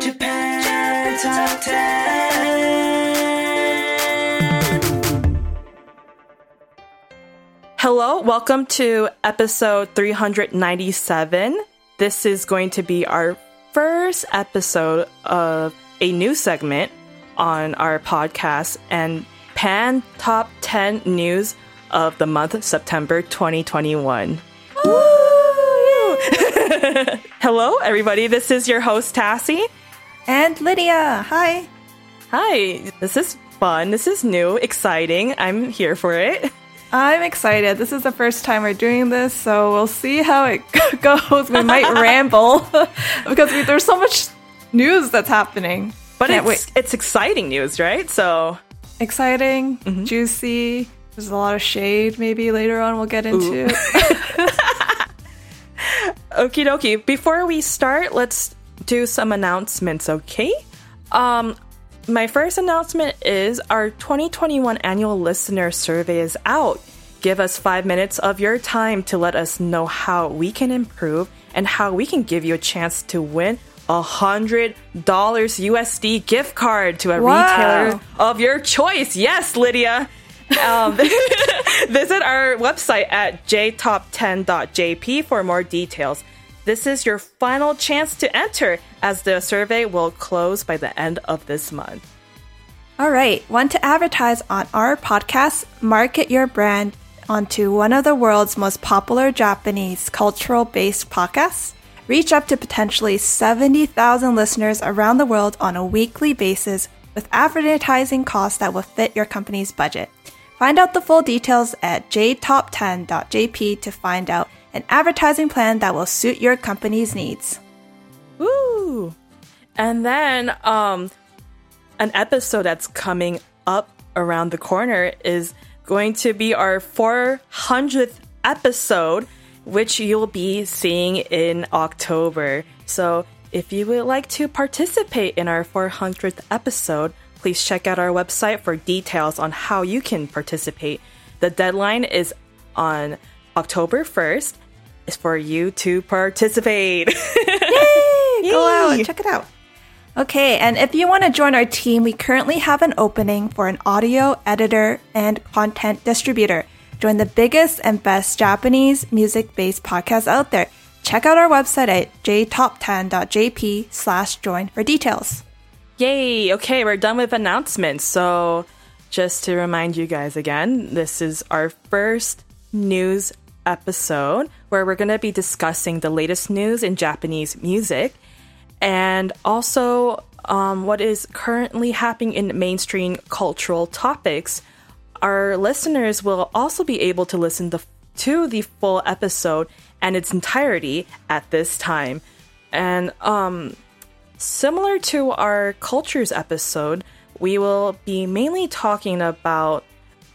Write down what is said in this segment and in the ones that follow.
Japan Top 10. Hello, welcome to episode 397. This is going to be our first episode of a new segment on our podcast and Pan Top 10 News of the month September 2021. Hello, everybody. This is your host, Tassie. And Lydia. Hi. Hi. This is fun. This is new, exciting. I'm here for it. I'm excited. This is the first time we're doing this, so we'll see how it goes. We might ramble because we, there's so much news that's happening. But Can't it's, it's exciting news, right? So, Exciting, Mm-hmm. juicy. There's a lot of shade maybe later on we'll get into. Okie dokie. Before we start, let's do some announcements, okay? Um, my first announcement is our 2021 annual listener survey is out. Give us five minutes of your time to let us know how we can improve and how we can give you a chance to win a hundred dollars USD gift card to a Wow. retailer of your choice. Yes, Lydia. Um, visit our website at jtop10.jp for more details. This is your final chance to enter, as the survey will close by the end of this month. All right. Want to advertise on our podcast? Market your brand onto one of the world's most popular Japanese cultural based podcasts? Reach up to potentially 70,000 listeners around the world on a weekly basis with advertising costs that will fit your company's budget. Find out the full details at jtop10.jp to find out an advertising plan that will suit your company's needs. Woo! And then, um, an episode that's coming up around the corner is going to be our 400th episode, which you'll be seeing in October. So, if you would like to participate in our 400th episode, please check out our website for details on how you can participate. The deadline is on October 1st. Is for you to participate. Yay! Go out and check it out. Okay, and if you want to join our team, we currently have an opening for an audio editor and content distributor. Join the biggest and best Japanese music based podcast out there. Check out our website at jtop10.jp slash join for details. Yay! Okay, we're done with announcements. So, just to remind you guys again, this is our first news episode where we're going to be discussing the latest news in Japanese music and also um, what is currently happening in mainstream cultural topics. Our listeners will also be able to listen the, to the full episode and its entirety at this time. And um, similar to our cultures episode, we will be mainly talking about,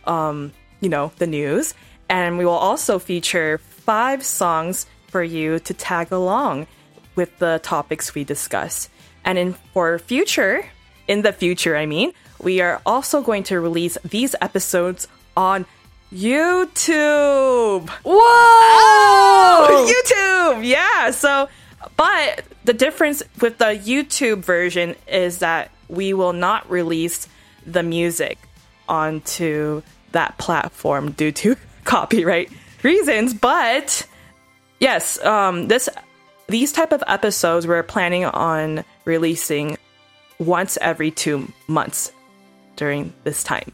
um, you know, the news, and we will also feature five songs for you to tag along with the topics we discuss. And in for future, in the future, I mean, we are also going to release these episodes on YouTube. Whoa! YouTube, yeah. So, but the difference with the YouTube version is that we will not release the music onto that platform due to copyright reasons. But yes, um, this these type of episodes we're planning on releasing once every two months during this time.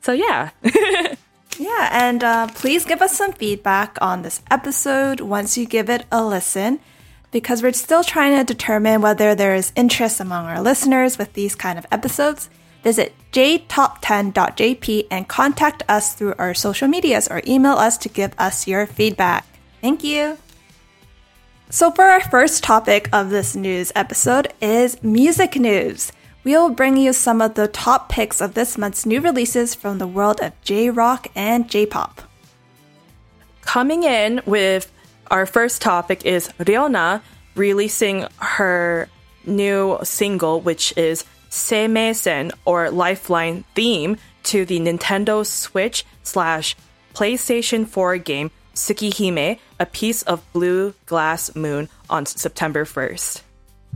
So yeah. Yeah, and uh, please give us some feedback on this episode once you give it a listen, because we're still trying to determine whether there is interest among our listeners with these kind of episodes. Visit jtop10.jp and contact us through our social medias or email us to give us your feedback. Thank you. So, for our first topic of this news episode is music news. We'll bring you some of the top picks of this month's new releases from the world of J rock and J pop. Coming in with our first topic is ReoNa releasing her new single, which is Seimeisen or Lifeline theme to the Nintendo Switch slash PlayStation 4 game Tsukihime, a piece of blue glass moon on September 1st.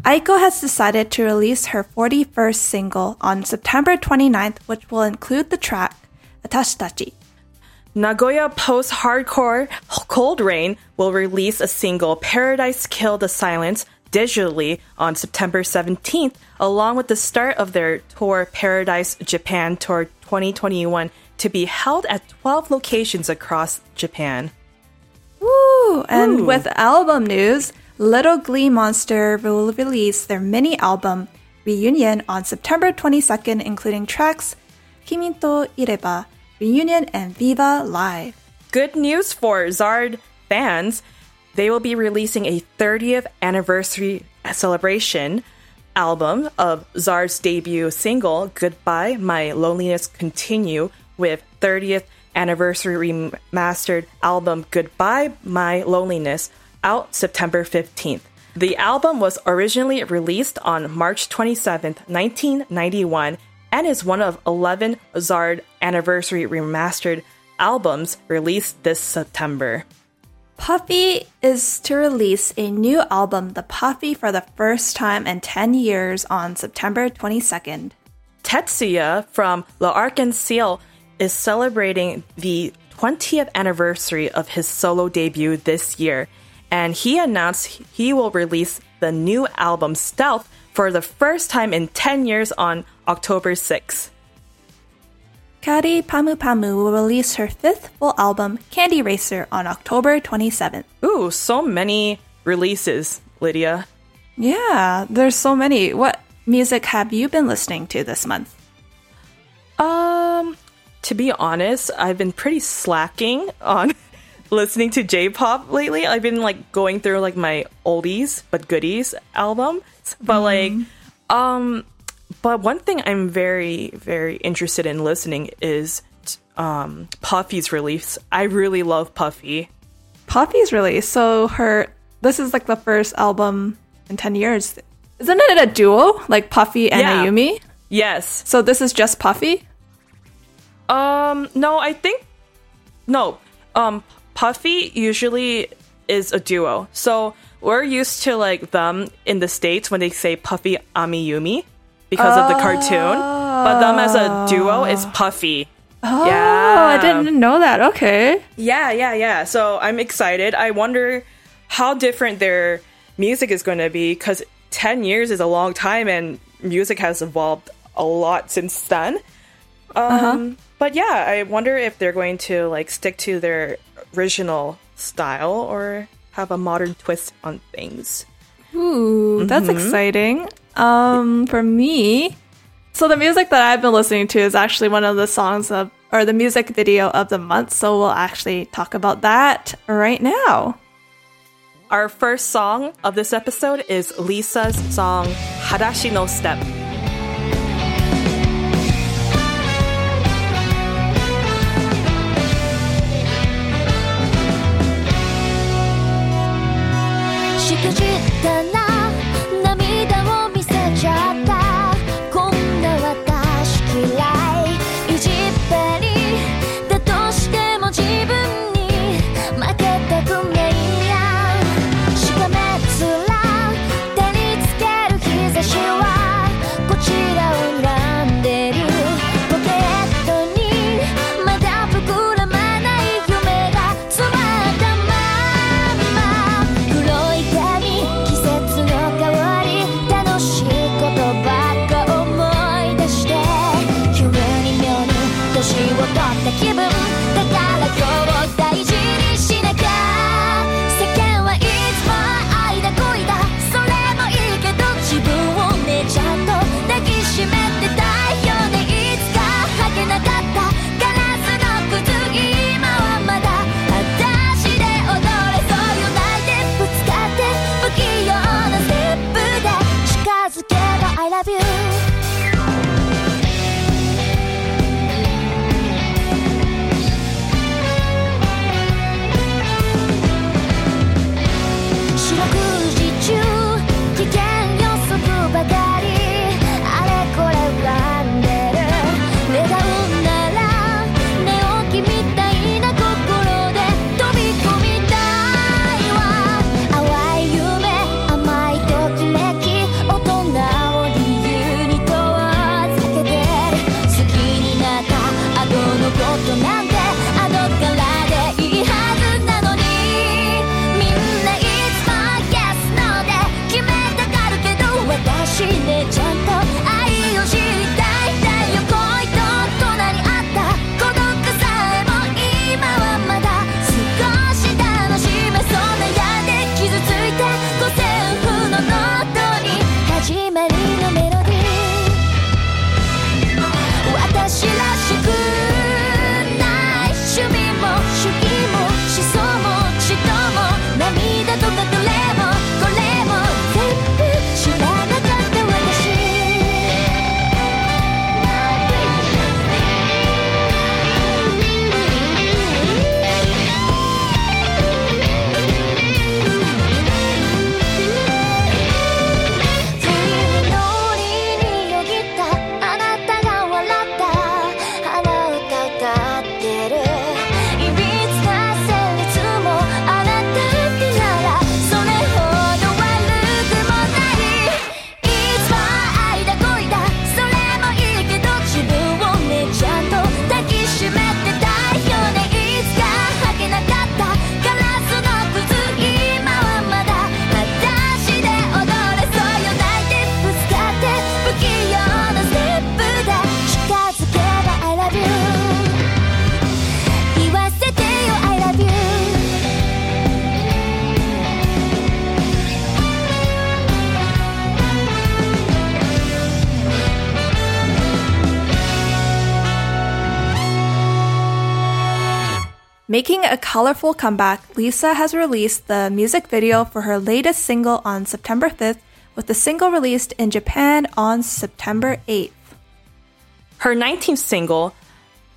Aiko has decided to release her 41st single on September 29th, which will include the track Atashitachi. Nagoya post hardcore Coldrain will release a single Paradise Kill the Silence digitally on September 17th, along with the start of their tour Paradise Japan Tour 2021 to be held at 12 locations across Japan. Woo! And Ooh. with album news, Little Glee Monster will release their mini album Reunion on September 22nd, including tracks Kiminto Ireba, Reunion, and Viva Live. Good news for Zard fans. They will be releasing a 30th anniversary celebration album of Zard's debut single, Goodbye, My Loneliness Continue, with 30th anniversary remastered album, Goodbye, My Loneliness, out September 15th. The album was originally released on March 27th, 1991, and is one of 11 Zard anniversary remastered albums released this September. Puffy is to release a new album, The Puffy, for the first time in 10 years on September 22nd. Tetsuya from L'Arc-en-Ciel is celebrating the 20th anniversary of his solo debut this year, and he announced he will release the new album Stealth for the first time in 10 years on October 6th. Kyary Pamyu Pamyu will release her fifth full album, Candy Racer, on October 27th. Ooh, so many releases, Lydia. Yeah, there's so many. What music have you been listening to this month? Um, to be honest, I've been pretty slacking on listening to J-pop lately. I've been like going through like my oldies but goodies album. But like um but one thing I'm very very interested in listening is um Puffy's release. I really love Puffy. Puffy's release. So her this is like the first album in 10 years. Isn't it a duo? Like Puffy and Yeah. Ayumi? Yes. So this is just Puffy? Um, no, I think no. Um, Puffy usually is a duo, so we're used to like them in the states when they say Puffy Amiyumi because of the cartoon, but them as a duo is Puffy. Oh, yeah, I didn't know that. Okay. Yeah, yeah, yeah. So I'm excited. I wonder how different their music is going to be because 10 years is a long time and music has evolved a lot since then. Um, But yeah, I wonder if they're going to like stick to their original style or have a modern twist on things. Ooh, that's exciting. Um, for me, so the music that I've been listening to is actually one of the songs of, or the music video of the month. So we'll actually talk about that right now. Our first song of this episode is Lisa's song Hadashi no Step. A colorful comeback, Lisa has released the music video for her latest single on September 5th, with the single released in Japan on September 8th. Her 19th single,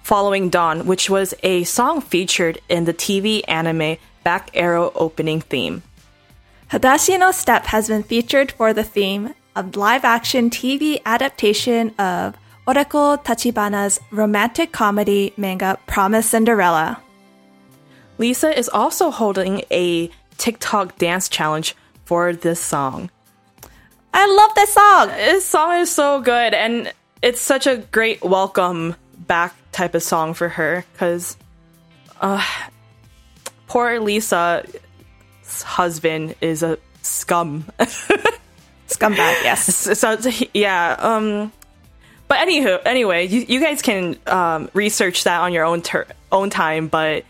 Following Dawn, which was a song featured in the TV anime Back Arrow opening theme. Hadashi no Step has been featured for the theme, of live action TV adaptation of Oreko Tachibana's romantic comedy manga Promise Cinderella. Lisa is also holding a TikTok dance challenge for this song. I love this song! This song is so good, and it's such a great welcome back type of song for her because uh, poor Lisa's husband is a scum. Scumbag, yes. so, yeah, um, but anywho, anyway, you, you guys can um, research that on your own ter- own time. But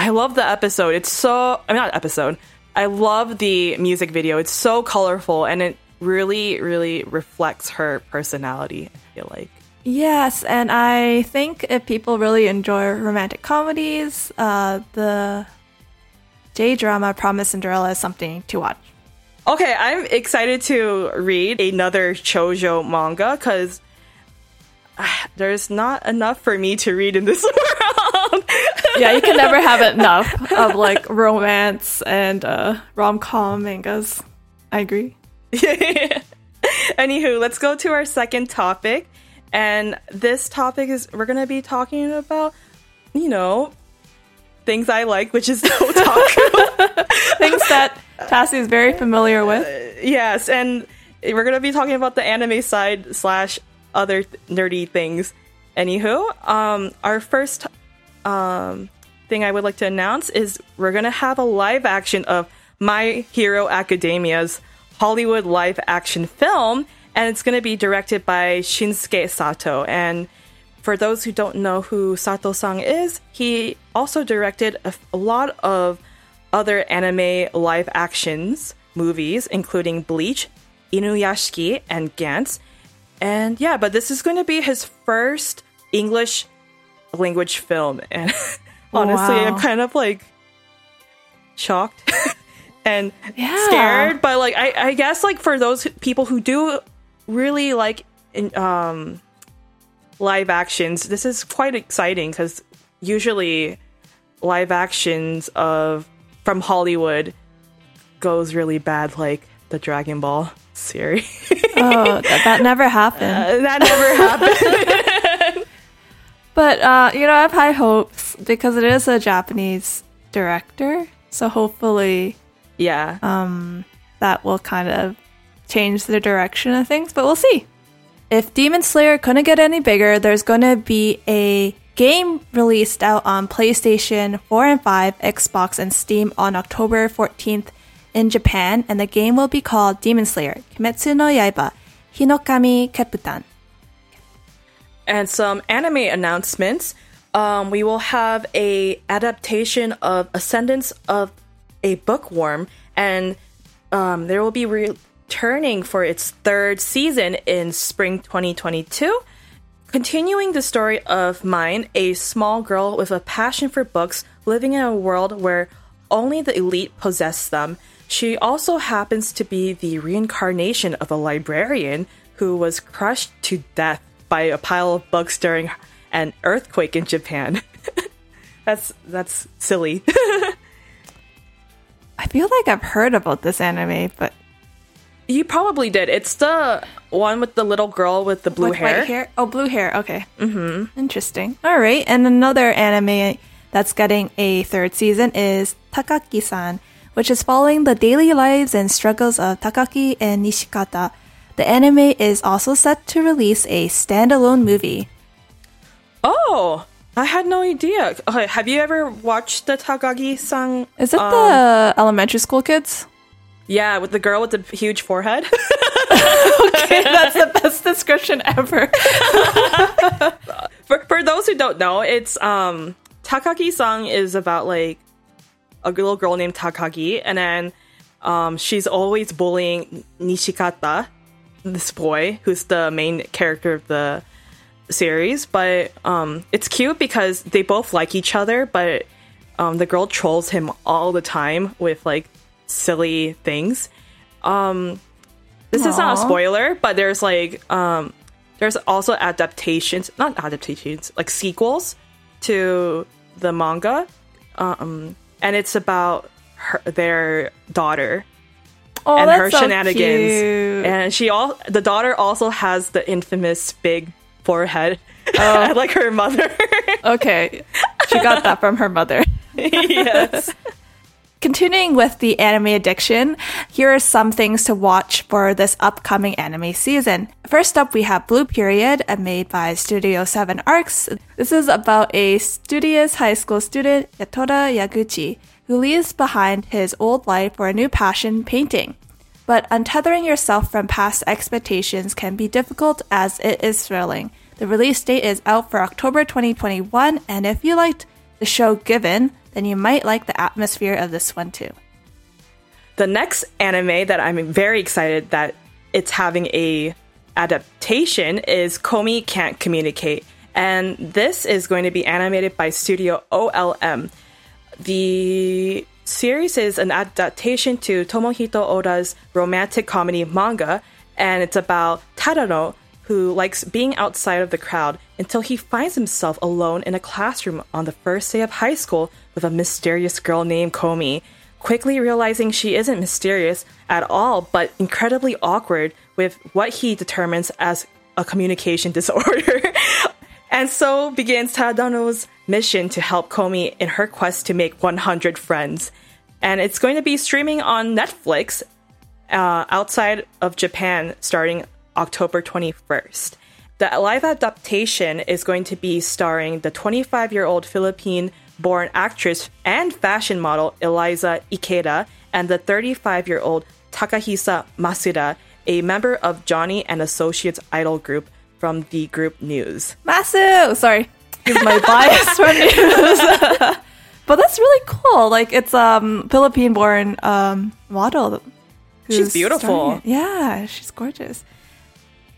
I love the episode. It's so I'm mean, not episode. I love the music video. It's so colorful and it really, really reflects her personality. I feel like. Yes, and I think if people really enjoy romantic comedies, uh, the J drama Promise Cinderella is something to watch. Okay, I'm excited to read another shoujo manga because there's not enough for me to read in this world. Yeah, you can never have enough of like romance and uh, rom com mangas. I agree. Anywho, let's go to our second topic. And this topic is we're going to be talking about, you know, things I like, which is otaku. Things that Tassie is very familiar with. yes, and we're going to be talking about the anime side slash other th- nerdy things. Anywho, um, our first um, thing I would like to announce is we're going to have a live action of My Hero Academia's Hollywood live action film, and it's going to be directed by Shinsuke Sato. And for those who don't know who Sato Sang is, he also directed a, a lot of other anime live actions movies, including Bleach, Inuyashiki, and Gantz. And yeah, but this is going to be his first English language film. And honestly, Wow. I'm kind of like shocked and Yeah. scared. But like, I, I guess like for those people who do really like in, um, live actions, this is quite exciting because usually live actions of from Hollywood goes really bad, like the Dragon Ball series. Oh, that, that never happened. Uh, that never happened. But uh, you know, I have high hopes because it is a Japanese director. So hopefully yeah. that will kind of change the direction of things, but we'll see. If Demon Slayer couldn't get any bigger, there's going to be a game released out on PlayStation 4 and 5, Xbox, and Steam on October 14th in Japan, and the game will be called Demon Slayer Kimetsu no Yaiba Hinokami Kepputan. And some anime announcements. Um, we will have a adaptation of Ascendance of a Bookworm, and um, there will be returning for its third season in spring 2022. Continuing the story of Mine, a small girl with a passion for books living in a world where only the elite possess them. She also happens to be the reincarnation of a librarian who was crushed to death by a pile of books during an earthquake in Japan. that's that's silly. I feel like I've heard about this anime, but you probably did. It's the one with the little girl with the blue with hair. hair. Oh, blue hair. Okay. Mm-hmm. Interesting. All right. And another anime that's getting a third season is Takagi-san, which is following the daily lives and struggles of Takagi and Nishikata. The anime is also set to release a standalone movie. Oh, I had no idea. Okay, have you ever watched the Takagi-san? Is it um, the elementary school kids? Yeah, with the girl with the huge forehead. Okay, that's the best description ever. for, for those who don't know, it's um Takagi-san is about like a little girl named Takagi, and then um she's always bullying Nishikata, this boy who's the main character of the series. But um it's cute because they both like each other, but um the girl trolls him all the time with like silly things. Um this is not a spoiler, but there's like um there's also adaptations, not adaptations, like sequels to the manga. Um and it's about her, their daughter Oh, and her so shenanigans. cute. And she all the daughter also has the infamous big forehead oh. like her mother. Okay, she got that from her mother. yes. Continuing with the anime addiction, here are some things to watch for this upcoming anime season. First up, we have Blue Period, made by Studio 7 Arcs. This is about a studious high school student, Yatora Yaguchi, who leaves behind his old life for a new passion, painting. But untethering yourself from past expectations can be difficult as it is thrilling. The release date is out for October 2021, and if you liked the show Given, then you might like the atmosphere of this one too. The next anime that I'm very excited that it's having a adaptation is Komi Can't Communicate. And this is going to be animated by Studio OLM. The series is an adaptation to Tomohito Oda's romantic comedy manga, and it's about Tadano, who likes being outside of the crowd until he finds himself alone in a classroom on the first day of high school with a mysterious girl named Komi. Quickly realizing she isn't mysterious at all, but incredibly awkward with what he determines as a communication disorder. And so begins Tadano's mission to help Komi in her quest to make 100 friends. And it's going to be streaming on Netflix uh, outside of Japan starting October 21st. The live adaptation is going to be starring the 25 year old Philippine born actress and fashion model Elaiza Ikeda and the 35 year old Takahisa Masuda, a member of Johnny and Associates idol group from the group News. Masu! Sorry, is my bias from news. but that's really cool. Like it's um Philippine born um model. She's beautiful. Yeah, she's gorgeous.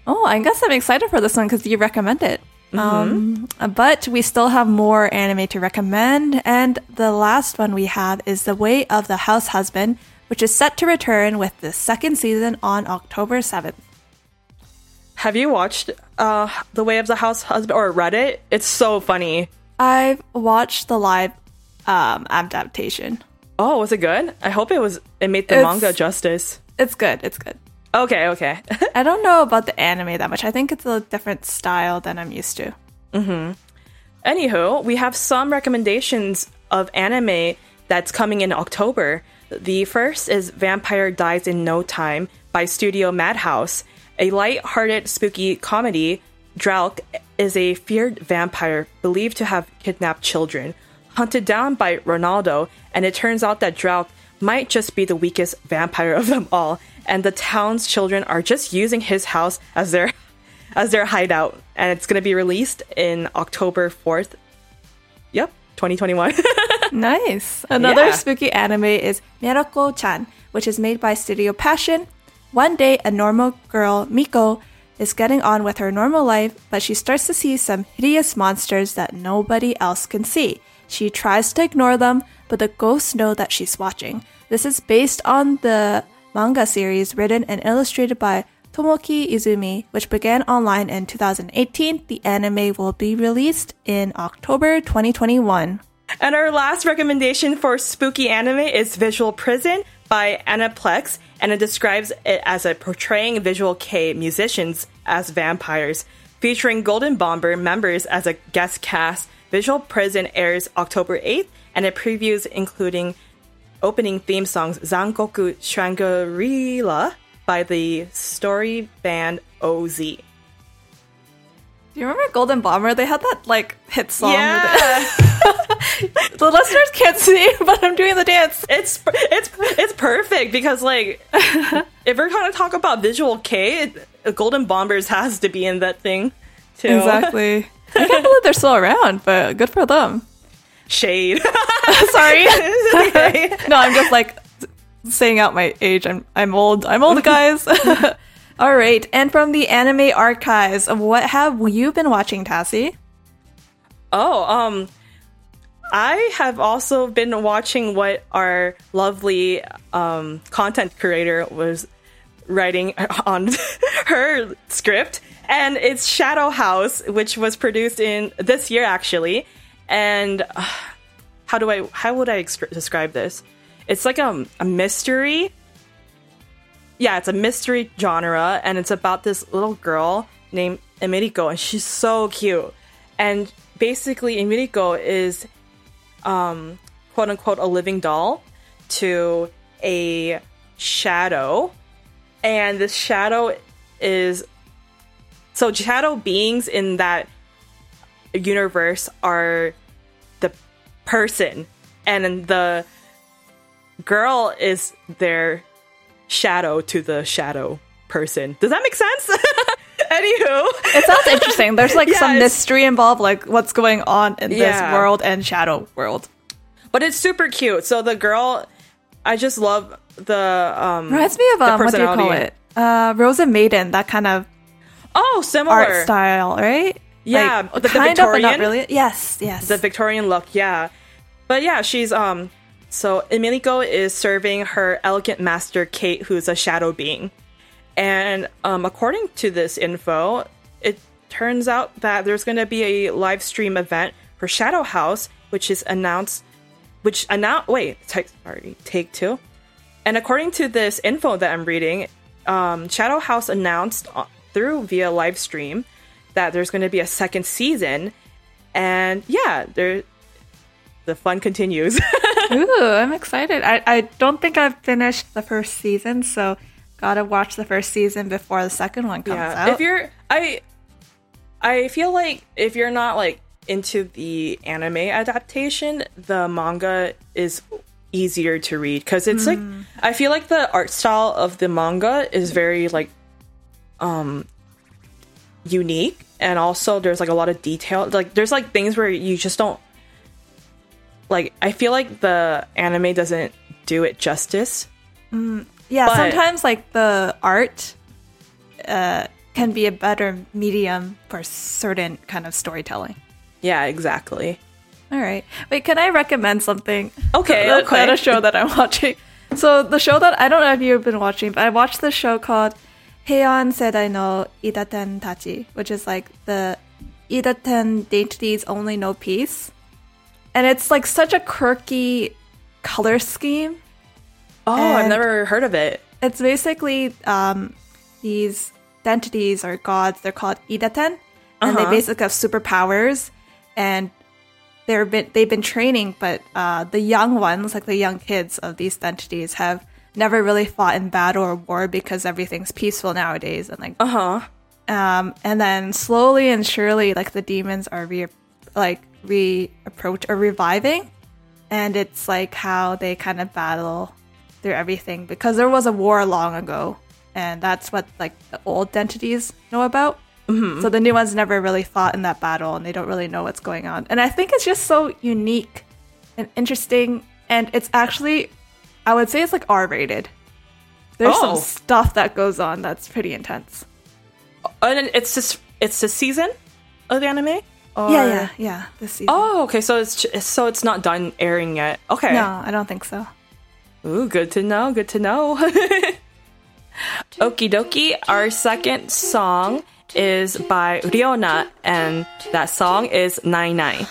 Oh, I guess I'm excited for this one because you recommend it. Um, but we still have more anime to recommend, and the last one we have is The Way of the House Husband, which is set to return with the second season on October 7th. Have you watched uh The Way of the House Husband or read it? It's so funny. I've watched the live um, adaptation. Oh, was it good? I hope it was it made the It's- manga justice. It's good. It's good. Okay, okay. I don't know about the anime that much. I think it's a different style than I'm used to. Mm-hmm. Anywho, we have some recommendations of anime that's coming in October. The first is Vampire Dies in No Time by Studio Madhouse. A light-hearted, spooky comedy, Draluc is a feared vampire believed to have kidnapped children, hunted down by Ronaldo, and it turns out that Draluc might just be the weakest vampire of them all, and the town's children are just using his house as their as their hideout, and it's going to be released in October 4th. Yep, 2021. Nice. Another Yeah. spooky anime is Mieruko-chan, which is made by Studio Passione. One day, a normal girl, Miko, is getting on with her normal life, but she starts to see some hideous monsters that nobody else can see. She tries to ignore them, but the ghosts know that she's watching. This is based on the manga series written and illustrated by Tomoki Izumi, which began online in 2018. The anime will be released in October 2021. and our last recommendation for spooky anime is Visual Prison by Aniplex, and it describes it as a portraying Visual Kei musicians as vampires, featuring Golden Bomber members as a guest cast. Visual Prison airs October 8th, and it previews including opening theme songs Zangoku Shangri-La by the story band OZ. Do you remember Golden Bomber? They had that like hit song. with Yeah. it. the listeners can't see, but I'm doing the dance. it's it's it's perfect because like if we're gonna talk about visual kei, it, Golden Bombers has to be in that thing too. Exactly. I can't believe they're still around, but good for them. Shade. Sorry. no, I'm just like saying out my age. I'm I'm old. I'm old, guys. All right. And from the anime archives, what have you been watching, Tassie? Oh, um, I have also been watching what our lovely um content creator was writing on her script, and it's Shadow House, which was produced in this year actually. And uh, how do I how would I ex- describe this? It's like a, a mystery. Yeah, it's a mystery genre, and it's about this little girl named Emilico, and she's so cute. And basically, Emilico is, um, quote unquote, a living doll to a shadow, and this shadow is so shadow beings in that universe are the person, and the girl is their shadow to the shadow person. Does that make sense? Anywho, It sounds interesting. There's like some mystery involved, like what's going on in this world and shadow world. but it's super cute. So the girl, I just love the um. Reminds me of um, what do you call it? Uh, Rozen Maiden, that kind of Oh, similar art style, right? Yeah, like, the- the kind of, but not Victorian? really. Yes, yes. the Victorian look, yeah. But yeah, she's um so Emilico is serving her elegant master Kate, who's a shadow being. And um according to this info, it turns out that there's gonna be a live stream event for Shadow House, which is announced which announced wait, take, sorry, take two. And according to this info that I'm reading, um, Shadow House announced through via live stream that there's going to be a second season, and yeah, there the fun continues. Ooh, I'm excited. I, I don't think I've finished the first season, so gotta watch the first season before the second one comes yeah, out. if you're, I, I feel like if you're not like into the anime adaptation, the manga is easier to read because it's like hmm. I feel like the art style of the manga is very like um unique and also there's like a lot of detail like there's like things where you just don't like I feel like the anime doesn't do it justice. yeah, but- sometimes like the art uh, can be a better medium for certain kind of storytelling. Yeah, exactly. All right. Wait, can I recommend something? Okay, a show that I'm watching. So the show that I don't know if you've been watching, but I watched the show called Heian "I know Idaten Tachi, which is like the Idaten Dainties Only No Piece. And it's like such a quirky color scheme. Oh, I've never heard of it. It's basically um, these entities or gods. They're called Idaten, and they Uh-huh. basically have superpowers. And they're been they've been training, but uh, the young ones, like the young kids of these entities, have never really fought in battle or war because everything's peaceful nowadays. And like, Uh huh. um, and then slowly and surely, like the demons are re like re approach or reviving, and it's like how they kind of battle through everything because there was a war long ago, and that's what like the old entities know about. So the new ones never really fought in that battle, and they don't really know what's going on. And I think it's just so unique and interesting, and it's actually, I would say it's like R rated. There's Oh. some stuff that goes on that's pretty intense. Oh, and it's just it's the season of the anime. Or... Yeah, yeah, yeah. This season. Oh, okay. So it's so it's not done airing yet. Okay. No, I don't think so. Ooh, good to know. Good to know. Okie dokie. Our second song is by ReoNa, and that song is Nine Nine.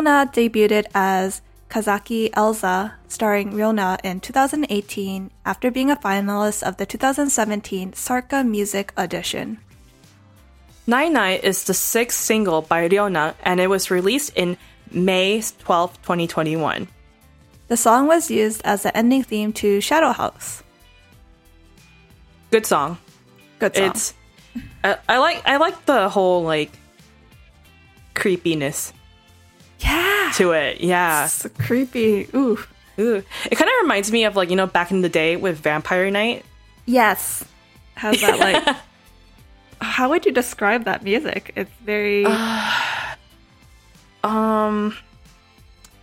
ReoNa debuted as Kanzaki Elza, starring ReoNa in 2018 after being a finalist of the 2017 SACRA Music Audition. Nai Nai is the sixth single by ReoNa, and it was released in May 12, 2021. The song was used as the ending theme to Shadow House. Good song. Good song. It's I, I like I like the whole like creepiness yeah, to it. Yeah. it's creepy. Ooh, Ooh. It kind of reminds me of like, you know, back in the day with Vampire Knight. yes. How's that like? How would you describe that music? It's very Um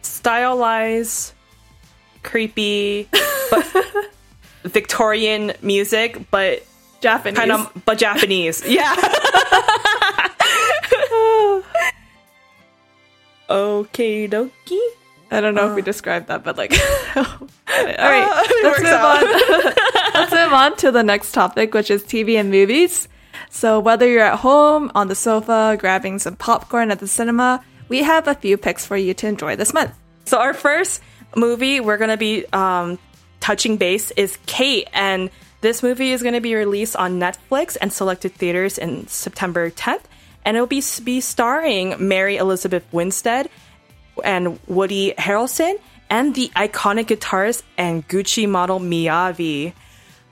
stylized, creepy, but Victorian music, but Japanese. kind of but Japanese. Yeah. okay, dokie. I don't know if we described that, but like, all right, Uh, let's move on. let's move on to the next topic, which is TV and movies. So whether you're at home on the sofa grabbing some popcorn at the cinema, we have a few picks for you to enjoy this month. So our first movie we're gonna be um, touching base is Kate, and this movie is gonna be released on Netflix and selected theaters in September 10th, and it'll be be starring Mary Elizabeth Winstead and Woody Harrelson and the iconic guitarist and Gucci model Miyavi,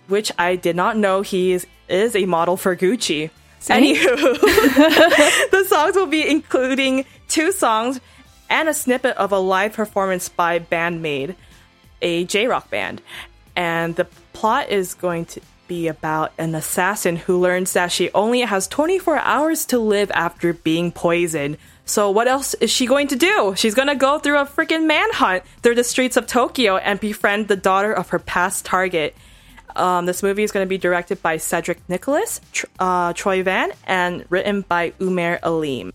which I did not know he is, is a model for Gucci. Anywho, the songs will be including two songs and a snippet of a live performance by BAND-MAID, a J rock band. And the plot is going to be about an assassin who learns that she only has 24 hours to live after being poisoned. So, what else is she going to do? She's going to go through a freaking manhunt through the streets of Tokyo and befriend the daughter of her past target. Um, this movie is going to be directed by Cedric Nicolas, uh, Troyan, and written by Umair Aleem.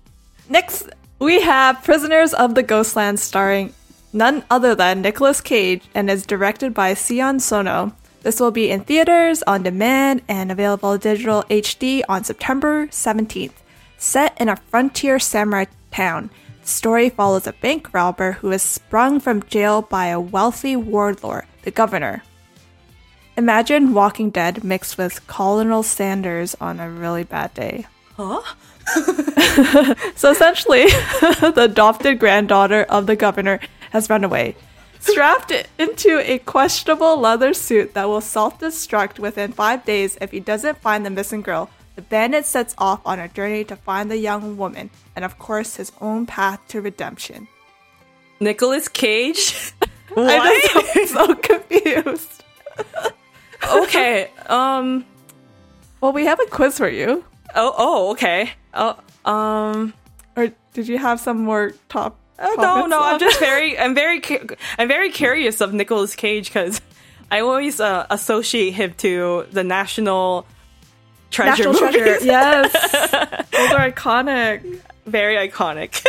Next, we have Prisoners of the Ghostland, starring none other than Nicolas Cage, and is directed by Sion Sono. This will be in theaters, on demand, and available digital HD on September 17th. Set in a frontier samurai town, the story follows a bank robber who is sprung from jail by a wealthy warlord, the governor. Imagine Walking Dead mixed with Colonel Sanders on a really bad day. Huh? So essentially, the adopted granddaughter of the governor has run away. Strapped into a questionable leather suit that will self destruct within five days if he doesn't find the missing girl, the bandit sets off on a journey to find the young woman and, of course, his own path to redemption. Nicolas Cage? I'm so, so confused. okay. Um. Well, we have a quiz for you. Oh. Oh. Okay. Oh. Um. Or did you have some more top? No. topics No. I'm just very. I'm very. I'm very curious of Nicolas Cage because I always uh, associate him to the National Treasure. National movies. treasure. Yes. Those are iconic. very iconic.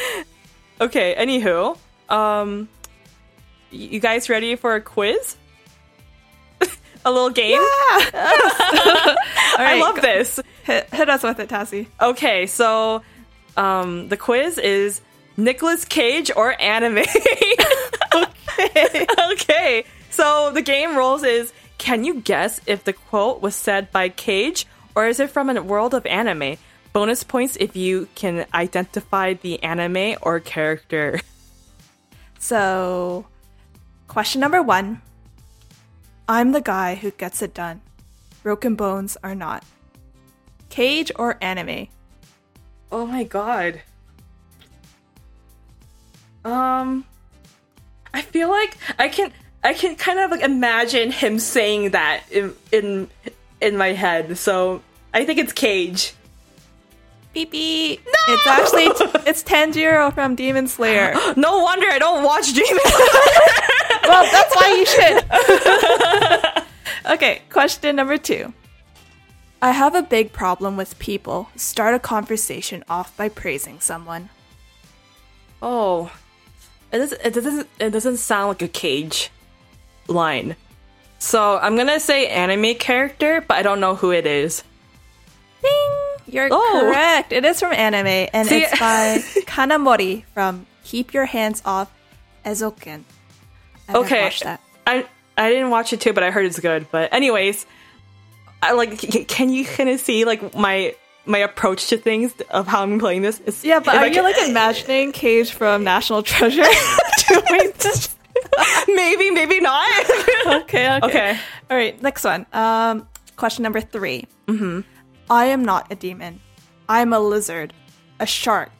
okay. Anywho. Um. You guys ready for a quiz? a little game. I right, love go- this. Hit, hit us with it, Tassie. Okay, so um the quiz is Nicolas Cage or anime. okay. okay. So the game rules is can you guess if the quote was said by Cage or is it from a world of anime? Bonus points if you can identify the anime or character. So, question number one I'm the guy who gets it done. Broken bones are not. Cage or anime? Oh my god. Um I feel like I can I can kind of like imagine him saying that in in in my head. So I think it's Cage. Beep beep. No! It's actually it's Tanjiro from Demon Slayer. No wonder I don't watch Demon. Slayer. well, that's why you should. okay, question number two. I have a big problem with people start a conversation off by praising someone. oh. It doesn't it doesn't it doesn't sound like a Cage line. So I'm gonna say anime character, but I don't know who it is. Ding! You're Oh. correct. It is from anime, and See- it's by Kanamori from Keep Your Hands Off Eizouken. I Okay. watched that. I I didn't watch it too, but I heard it's good. But anyways, I like. Can you kind of see like my my approach to things of how I'm playing this? It's, Yeah, but are I you like imagining Cage from National Treasure doing this? maybe, maybe not. Okay, okay. Okay. All right, next one. Um, question number 3 Mm-hmm. I am not a demon. I am a lizard, a shark,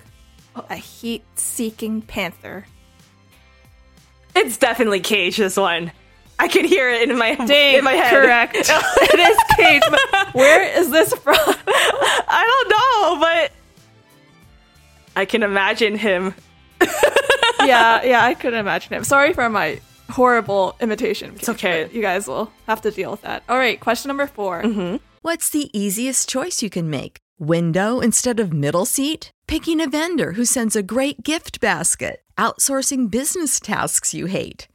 a heat-seeking panther. it's definitely Cage. This one, I can hear it in my Dang, in my head. correct. it is Cage, where is this from? I don't know, but I can imagine him. yeah, yeah, I couldn't imagine him. Sorry for my horrible imitation. It's okay. You guys will have to deal with that. All right, question number 4 mm-hmm. What's the easiest choice you can make? Window instead of middle seat? Picking a vendor who sends a great gift basket? Outsourcing business tasks you hate?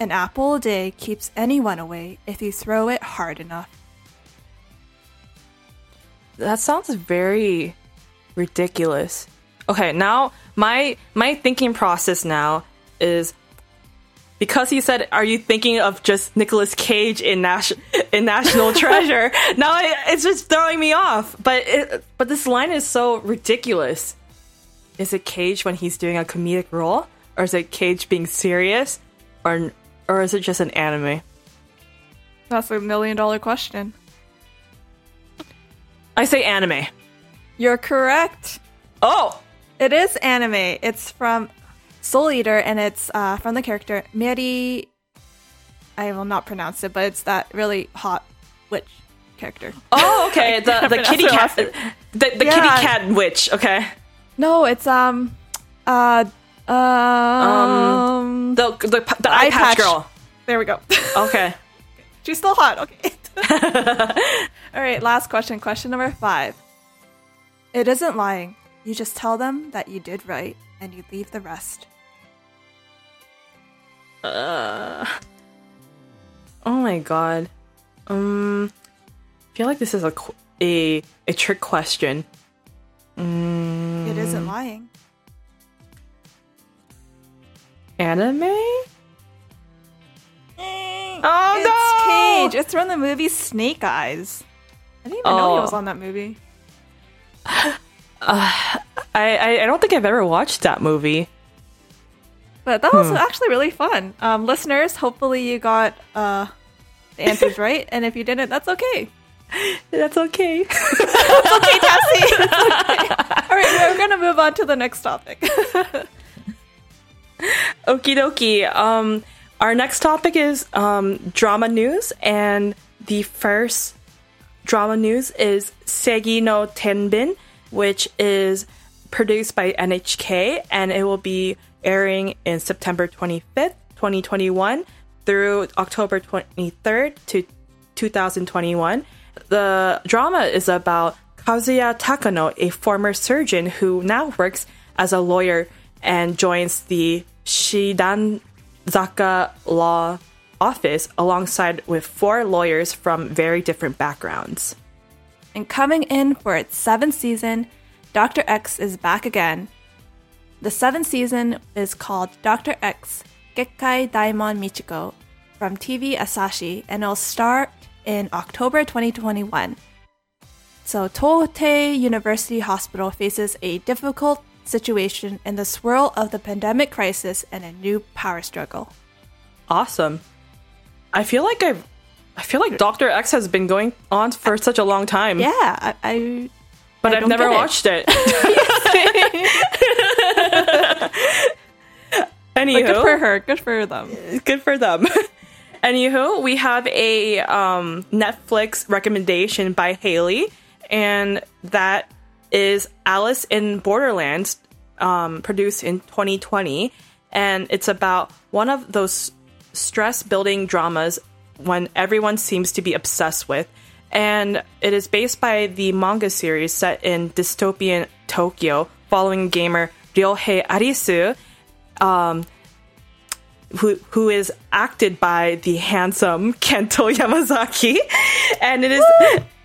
An apple a day keeps anyone away if you throw it hard enough. That sounds very ridiculous. Okay, now my my thinking process now is because he said, "Are you thinking of just Nicolas Cage in Nas- in National Treasure?" now it, it's just throwing me off. But it, but this line is so ridiculous. Is it Cage when he's doing a comedic role, or is it Cage being serious, or or is it just an anime? That's a million dollar question. I say anime. You're correct. Oh, It is anime. It's from Soul Eater, and it's uh, from the character Mary. I will not pronounce it, but it's that really hot witch character. oh, okay. The the kitty cat, the, the Yeah. kitty cat witch. Okay. No, it's um, uh, um, The the, the eye, eye patch patch. girl. there we go. Okay. She's still hot. Okay. All right. Last question. Question number five. It isn't lying. You just tell them that you did right, and you leave the rest. Uh Oh my god. Um, I feel like this is a a a trick question. It isn't lying. Anime? Oh It's no! Cage. It's from the movie Snake Eyes. I didn't even know he Oh. was on that movie. I, I I don't think I've ever watched that movie. But that was actually really fun. Um, listeners, hopefully you got uh, the answers right, and if you didn't, that's okay. That's okay. That's okay, Tassie. That's okay. All right, we're gonna move on to the next topic. Okie dokie. Um, our next topic is um, drama news, and the first drama news is Seigi no Tenbin, which is produced by NHK, and it will be airing in September 25th, 2021 through October 23rd to 2021. The drama is about Kazuya Takano, a former surgeon who now works as a lawyer and joins the Shidanzaka Law Office alongside with four lawyers from very different backgrounds. And coming in for its seventh season, Dr. X is back again. The seventh season is called Dr. X Gekai Daimon Michiko from TV Asahi and it'll start in October 2021. So, Tohei University Hospital faces a difficult situation in the swirl of the pandemic crisis and a new power struggle. Awesome. I feel like I've. I feel like Doctor X has been going on for such a long time. Yeah, I, I but I I've never it. watched it. but Anywho, good for her, good for them. good for them. Anywho, we have a um, Netflix recommendation by Haley, and that is Alice in Borderlands, um, produced in 2020, and it's about one of those stress-building dramas when everyone seems to be obsessed with, and it is based by the manga series set in dystopian Tokyo, following gamer Ryohei Arisu, who who is acted by the handsome Kento Yamazaki, and it is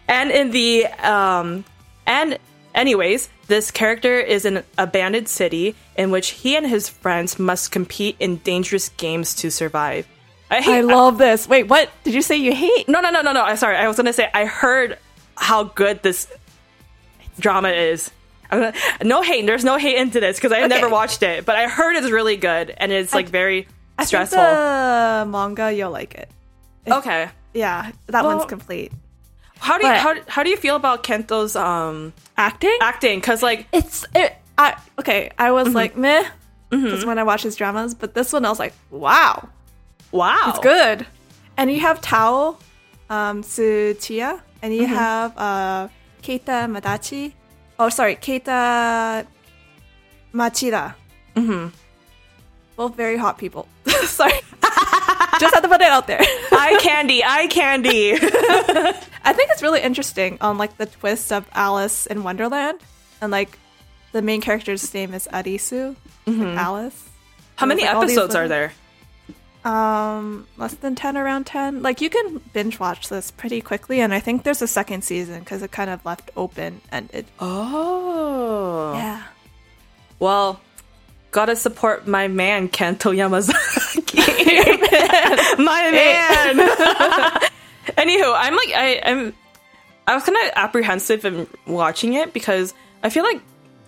and in the um and anyways, this character is in an abandoned city in which he and his friends must compete in dangerous games to survive. I hate I love this. Wait, what did you say you hate? no no no no no. I'm sorry. I was gonna say I heard how good this drama is. Gonna, no hate. There's no hate into this because I Okay. never watched it, but I heard it's really good and it's like very I think stressful. manga, you'll like it. okay. Yeah, that Well- one's complete. How do you But- how, how do you feel about Kento's um Acting? acting? Because like it's it. I okay. I was like meh, because when I watch his dramas, but this one I was like, wow, wow, it's good. And you have Tao, um, Tsuchiya, and you have uh, Keita Madachi. Oh, sorry, Keita Machida. Mm-hmm. Both very hot people. sorry, just had to put it out there. eye candy, eye candy. I think it's really interesting on like the twist of Alice in Wonderland, and like the main character's name is Arisu, like Alice. How many Like, episodes are there? Um, less than ten, around ten. Like you can binge watch this pretty quickly, and I think there's a second season because it kind of left open ended. Oh, Yeah. well, gotta support my man Kento Yamazaki. my man. Anywho, I'm like I am. I was kind of apprehensive in watching it because I feel like,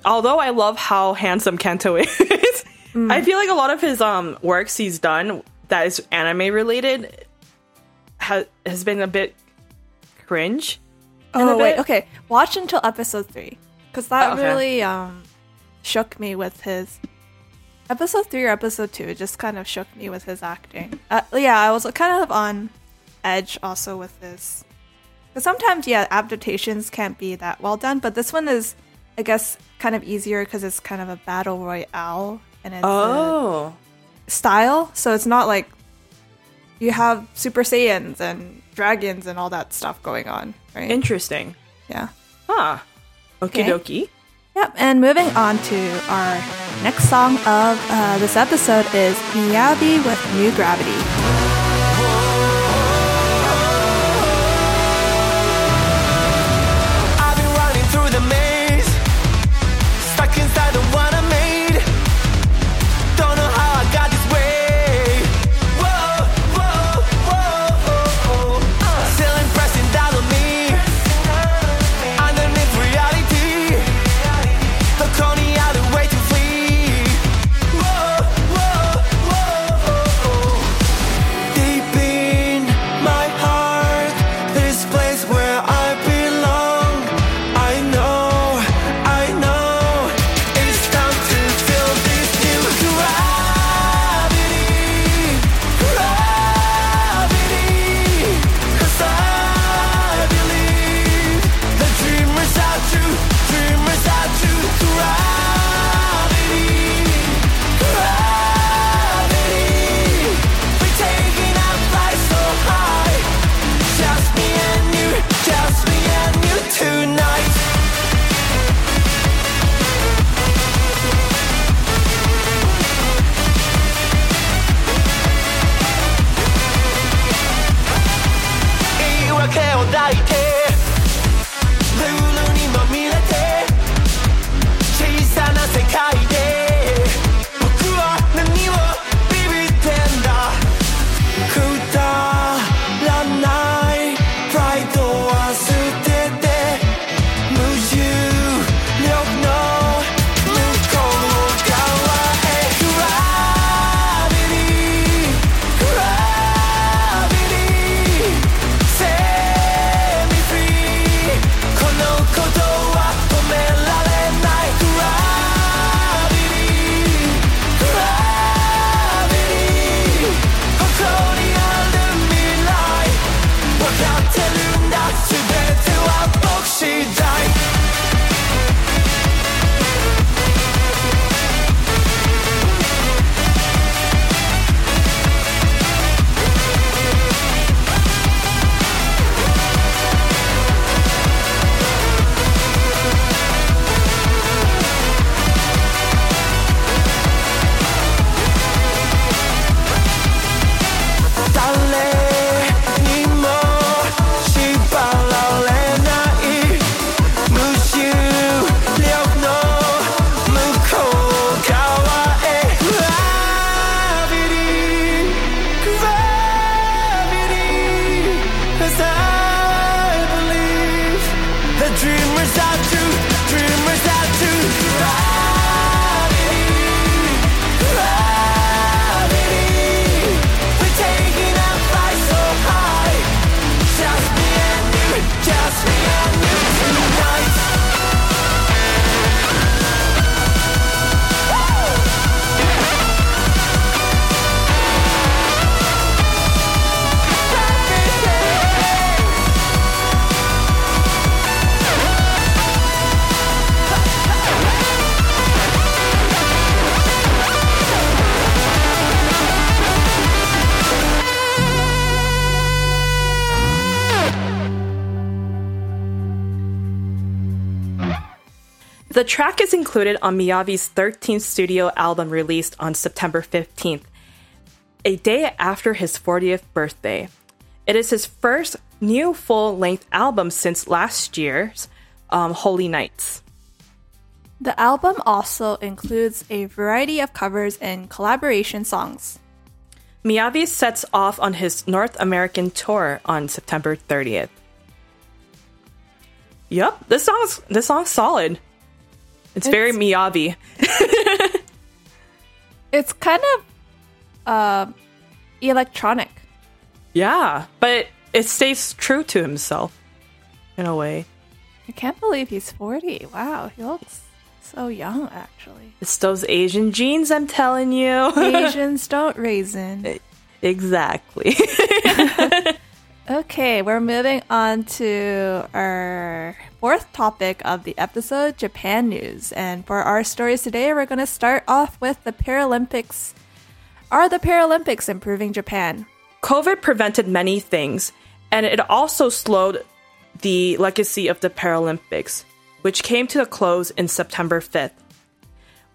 although I love how handsome Kento is, I feel like a lot of his um works he's done that is anime related has has been a bit cringe. Oh wait, okay. Watch until episode three, because that Oh, okay. really um shook me with his episode three or episode two. It just kind of shook me with his acting. Uh, yeah, I was kind of on edge also with this. Because sometimes, yeah, adaptations can't be that well done, but this one is, I guess, kind of easier because it's kind of a battle royale and it's a Oh, style. So it's not like you have Super Saiyans and dragons and all that stuff going on, right? interesting. yeah. Huh. Okie Okay. dokie. Yep, and moving on to our next song of uh, this episode is Miyavi with New Gravity. The track is included on Miyavi's 13th studio album released on September 15th, a day after his 40th birthday. It is his first new full length album since last year's um, Holy Nights. The album also includes a variety of covers and collaboration songs. Miyavi sets off on his North American tour on September 30th. Yep, this song's this song's solid. It's, very It's- Miyavi. It's kind of uh, electronic. Yeah, but it stays true to himself in a way. I can't believe he's 40. Wow, he looks so young, actually. It's those Asian genes, I'm telling you. Asians don't raisin. exactly. Okay, we're moving on to our fourth topic of the episode Japan news. And for our stories today, we're going to start off with the Paralympics. Are the Paralympics improving Japan? COVID prevented many things, and it also slowed the legacy of the Paralympics, which came to a close in September 5th.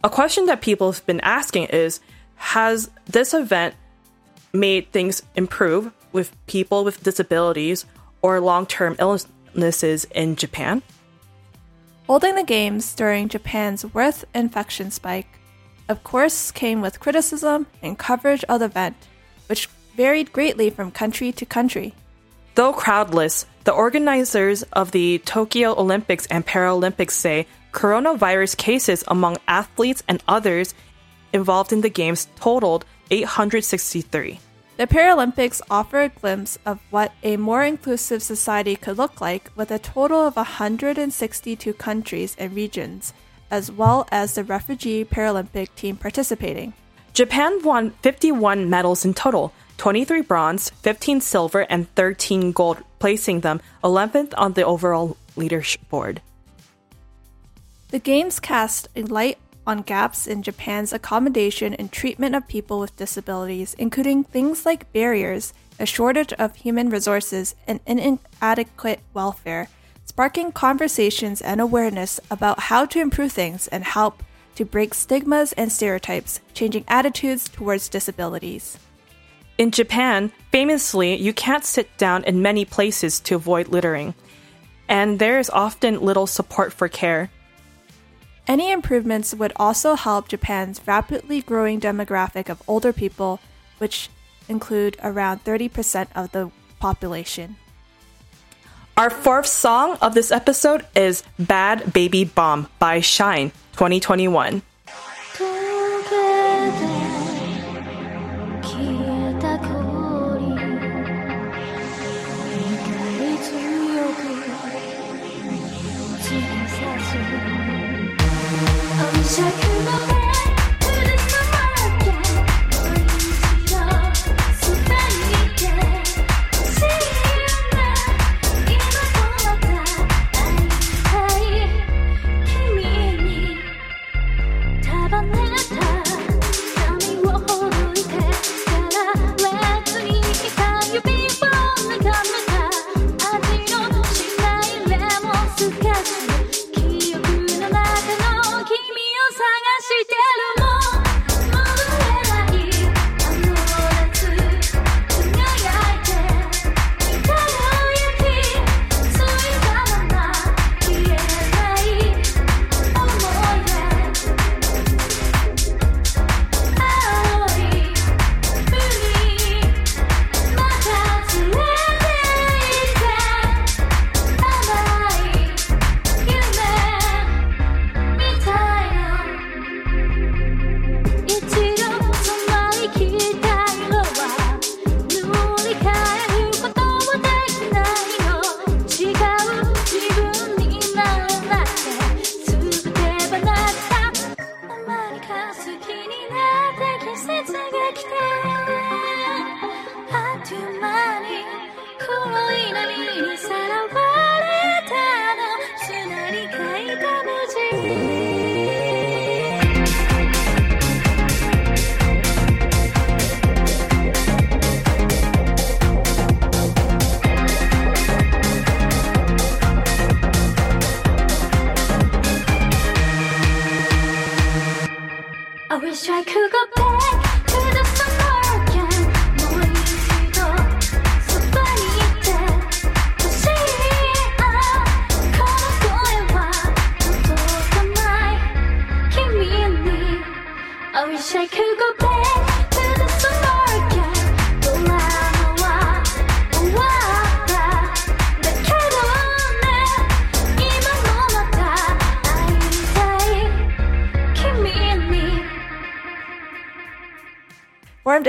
A question that people have been asking is Has this event made things improve with people with disabilities or long term illnesses in Japan? Holding the games during Japan's worst infection spike, of course, came with criticism and coverage of the event, which varied greatly from country to country. Though crowdless, the organizers of the Tokyo Olympics and Paralympics say coronavirus cases among athletes and others involved in the Games totaled 863. The Paralympics offer a glimpse of what a more inclusive society could look like with a total of 162 countries and regions, as well as the refugee Paralympic team participating. Japan won 51 medals in total 23 bronze, 15 silver, and 13 gold, placing them 11th on the overall leaderboard. The Games cast a light on gaps in Japan's accommodation and treatment of people with disabilities, including things like barriers, a shortage of human resources, and inadequate welfare, sparking conversations and awareness about how to improve things and help to break stigmas and stereotypes, changing attitudes towards disabilities. In Japan, famously, you can't sit down in many places to avoid littering, and there is often little support for care. Any improvements would also help Japan's rapidly growing demographic of older people, which include around 30% of the population. Our fourth song of this episode is Bad Baby Bomb by Shine 2021. Check it out.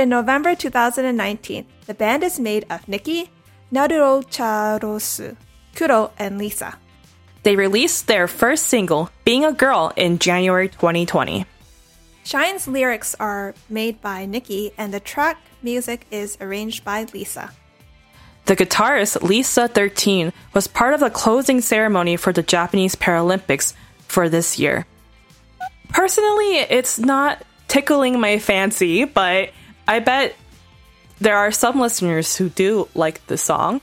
In November 2019, the band is made of Nikki, Naruro Charosu, Kuro, and Lisa. They released their first single, Being a Girl, in January 2020. Shine's lyrics are made by Nikki, and the track music is arranged by Lisa. The guitarist Lisa 13 was part of the closing ceremony for the Japanese Paralympics for this year. Personally, it's not tickling my fancy, but I bet there are some listeners who do like the song.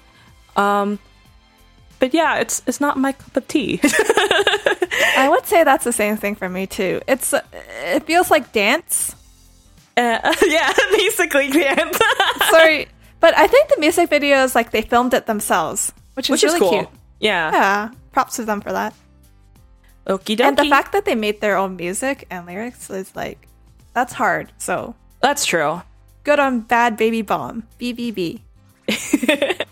Um, but yeah, it's it's not my cup of tea. I would say that's the same thing for me too. It's uh, it feels like dance. Uh, yeah, basically, dance. Sorry, but I think the music video is like they filmed it themselves, which is which really is cool. cute. Yeah. Yeah, props to them for that. Okie dokie. And the fact that they made their own music and lyrics is like that's hard. So That's true. Good on Bad Baby Bomb BBB.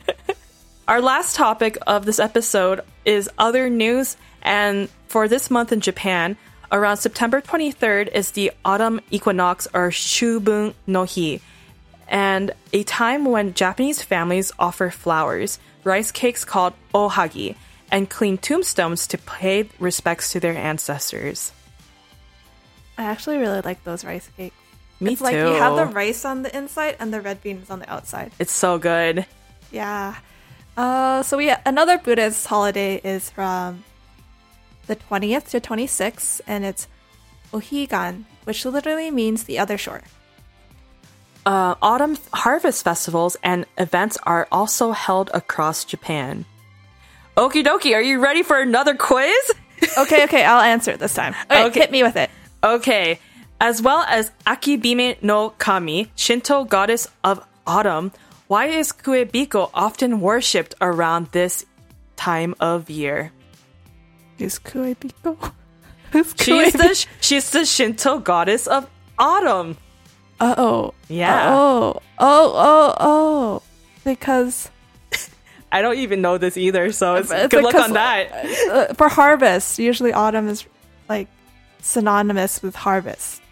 Our last topic of this episode is other news, and for this month in Japan, around September 23rd is the autumn equinox or Shubun no Hi, and a time when Japanese families offer flowers, rice cakes called ohagi, and clean tombstones to pay respects to their ancestors. I actually really like those rice cakes. Me it's like you have the rice on the inside and the red beans on the outside. It's so good. Yeah. Uh, so we another Buddhist holiday is from the 20th to 26th, and it's Ohigan, which literally means the other shore. Uh, autumn harvest festivals and events are also held across Japan. Okie dokie, are you ready for another quiz? Okay, okay, I'll answer it this time. Okay, Okay. hit me with it. Okay. As well as Akibime no Kami, Shinto goddess of autumn, why is Kuebiko often worshipped around this time of year? Who's Kuebiko? Who's She's the she's the Shinto goddess of autumn. oh. Yeah. Oh. Oh. Oh. Oh. Because I don't even know this either, so it's, It's good luck because- on that. uh, for harvest, usually autumn is like synonymous with harvest.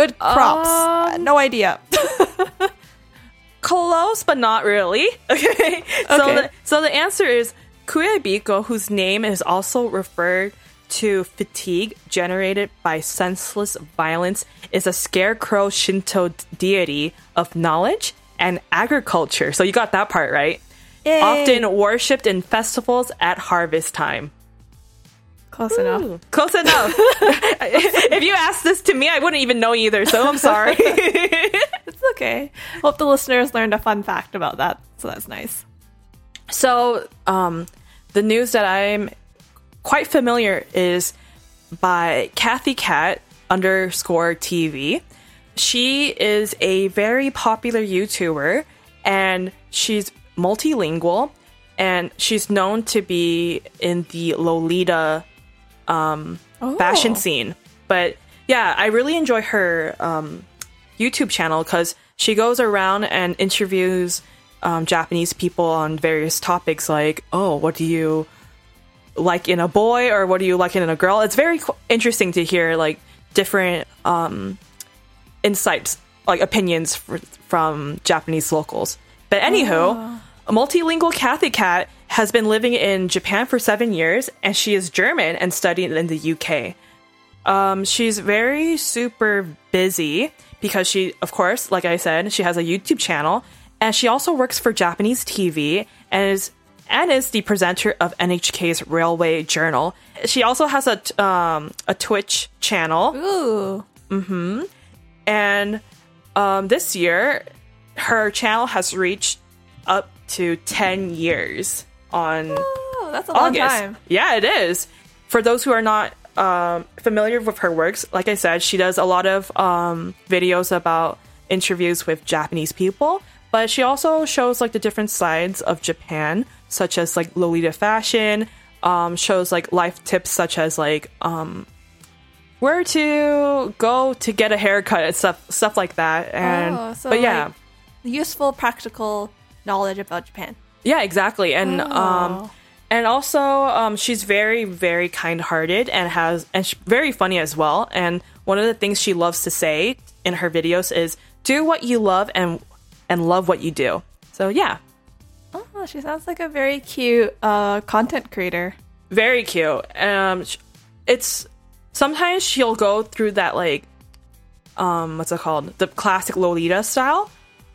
Good crops. Uh, no idea. Close, but not really. Okay. So, Okay. the, so the answer is Kuebiko, whose name is also referred to fatigue generated by senseless violence, is a scarecrow Shinto deity of knowledge and agriculture. So you got that part right. Yay. Often worshipped in festivals at harvest time. Close enough. Close enough. if you asked this to me, I wouldn't even know either. So I'm sorry. It's okay. Hope the listeners learned a fun fact about that. So that's nice. So, um, the news that I'm quite familiar is by Kathy Cat underscore TV. She is a very popular YouTuber and she's multilingual and she's known to be in the Lolita um, fashion scene. But yeah, I really enjoy her um, YouTube channel because she goes around and interviews um, Japanese people on various topics like, oh, what do you like in a boy or what do you like in a girl? It's very qu- interesting to hear like different um, insights, like opinions fr- from Japanese locals. But anywho, a multilingual Kathy Cat has been living in Japan for seven years, and she is German and studied in the UK. Um, she's very super busy because she, of course, like I said, she has a YouTube channel, and she also works for Japanese TV and is and is the presenter of NHK's Railway Journal. She also has a um, a Twitch channel, Ooh. Mm-hmm. and um, this year her channel has reached up to ten years on Oh, that's a long August. time. Yeah, it is. For those who are not um, familiar with her works, like I said, she does a lot of um, videos about interviews with Japanese people, but she also shows like the different sides of Japan, such as like Lolita fashion, um, shows like life tips such as like um, where to go to get a haircut and stuff stuff like that. And Oh, so, but yeah. like, useful, practical knowledge about Japan. Yeah, exactly. And Oh. um and also um she's very very kind-hearted and has and sh- very funny as well. And one of the things she loves to say in her videos is do what you love and and love what you do. So yeah, Oh, she sounds like a very cute uh, content creator. very cute. Um it's sometimes she'll go through that like um what's it called? The classic Lolita style.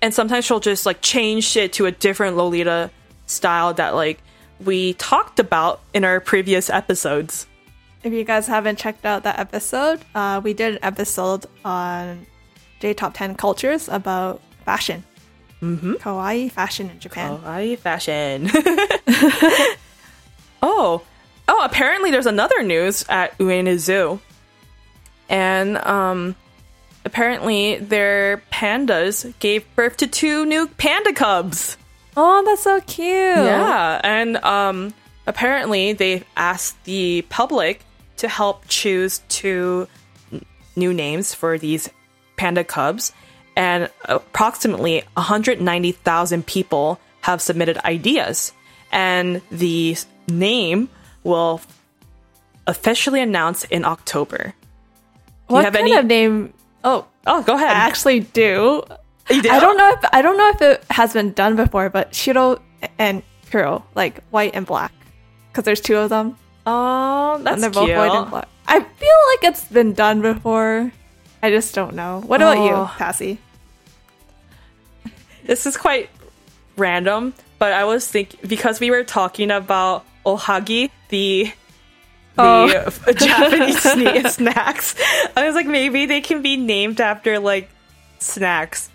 And sometimes she'll just like change it to a different Lolita style that like we talked about in our previous episodes. If you guys haven't checked out that episode, uh, we did an episode on J Top 10 cultures about fashion. Mm-hmm. Kawaii fashion in Japan. Kawaii fashion. oh, oh! Apparently, there's another news at Ueno Zoo, and um, apparently their pandas gave birth to two new panda cubs. Oh, that's so cute. Yeah, and um, apparently they asked the public to help choose two new names for these panda cubs, and approximately 190,000 people have submitted ideas, and the name will officially announce in October. What have kind any- of name? Oh, Oh, go ahead. I actually do. You do? I don't know if I don't know if it has been done before, but Shiro and Kuro, like white and black, because there's two of them, Oh, that's and they're both cute. white and black. I feel like it's been done before. I just don't know. What about Oh. you, Passy? this is quite random, but I was thinking because we were talking about ohagi, the the Oh. Japanese sne- snacks. I was like, maybe they can be named after like snacks,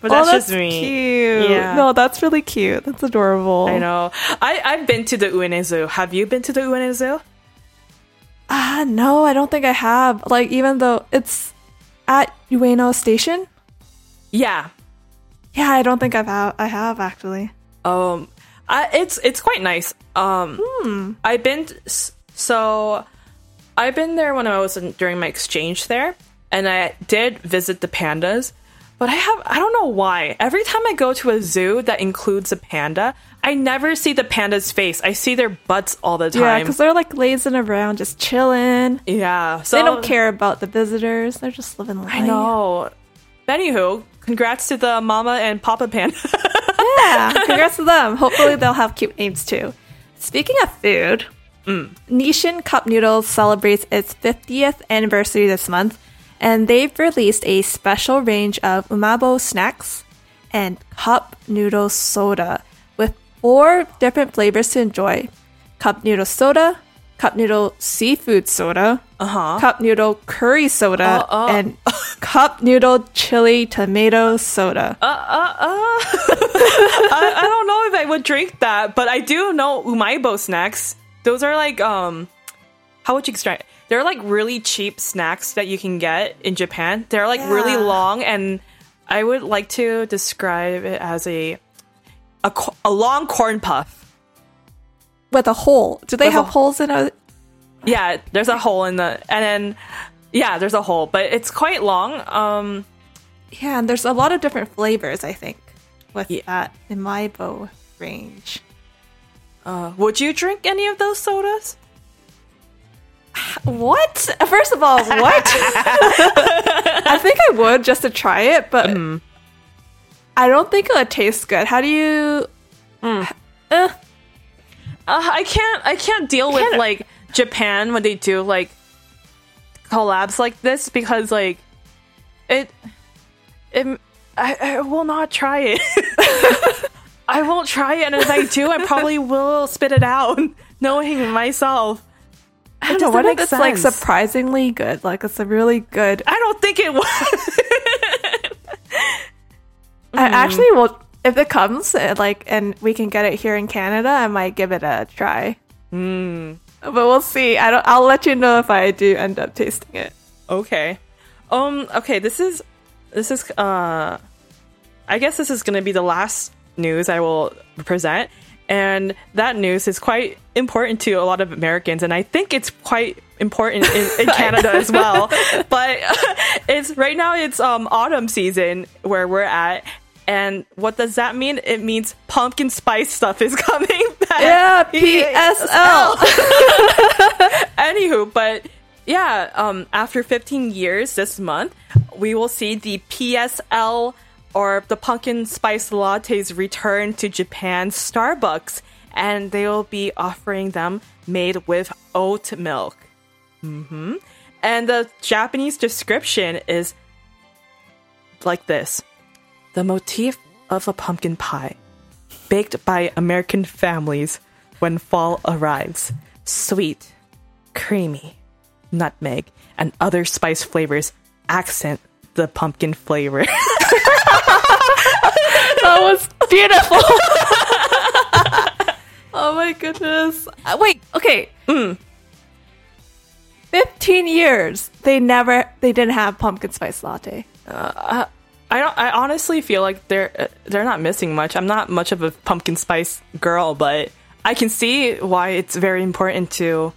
but that's, oh, that's just me. cute. Yeah. No, that's really cute. That's adorable. I know. I I've been to the Ueno Zoo. Have you been to the Ueno Zoo? Ah, no, I don't think I have. Like, even though it's at Ueno Station. Yeah. Yeah, I don't think I've ha- I have actually. Um, I, it's it's quite nice. Um, I've been s- so I've been there when I was in, during my exchange there, and I did visit the pandas. But I have I don't know why. Every time I go to a zoo that includes a panda, I never see the panda's face. I see their butts all the time. Yeah, because they're like lazing around, just chilling. Yeah, so they don't care about the visitors. They're just living life. I know. Anywho, congrats to the mama and papa panda. Yeah, congrats to them. Hopefully, they'll have cute names too. Speaking of food, Nissin Cup Noodles celebrates its 50th anniversary this month, and they've released a special range of umaibo snacks and cup noodle soda with four different flavors to enjoy cup noodle soda, cup noodle seafood soda, Uh-huh. cup noodle curry soda, Uh, uh. and cup noodle chili tomato soda. uh, uh, uh. I, I don't know if I would drink that, but I do know umaibo snacks. Those are like, um, how would you extract? They're like really cheap snacks that you can get in Japan. They're like really long, and I would like to describe it as a a, a long corn puff. with a hole. Do they With have holes in a? Yeah, there's a hole in the, and then yeah, there's a hole, but it's quite long. Um, Yeah, and there's a lot of different flavors, I think, with Yeah. that umaibo range. Uh, would you drink any of those sodas? What? First of all, what? I think I would just to try it, but I don't think it would taste good. How do you? Uh, Uh, I can't. I can't deal with Can't- like Japan when they do like collabs like this because like it. It. I, I will not try it. I won't try it, and if I do, I probably will spit it out, knowing myself. I don't know. What it's like surprisingly good? Like it's a really good. I don't think it was. I actually will. If it comes, uh, like, and we can get it here in Canada, I might give it a try. but we'll see. I don't. I'll let you know if I do end up tasting it. Okay. Um. Okay. This is this is uh. I guess this is going to be the last news I will present, and that news is quite important to a lot of Americans, and I think it's quite important in, in Canada as well. But it's right now it's um autumn season where we're at. And what does that mean? It means pumpkin spice stuff is coming back. Yeah, PSL. Anywho, but yeah, um, after 15 years this month, we will see the PSL or the pumpkin spice lattes return to Japan's Starbucks, and they will be offering them made with oat milk. hmm And the Japanese description is like this The motif of a pumpkin pie, baked by American families when fall arrives. Sweet, creamy, nutmeg, and other spice flavors accent the pumpkin flavor. That was beautiful. oh my goodness. Uh, wait, okay. Hmm. 15 years. They never they didn't have pumpkin spice latte. I don't. I honestly feel like they're uh, they're not missing much. I'm not much of a pumpkin spice girl, but I can see why it's very important to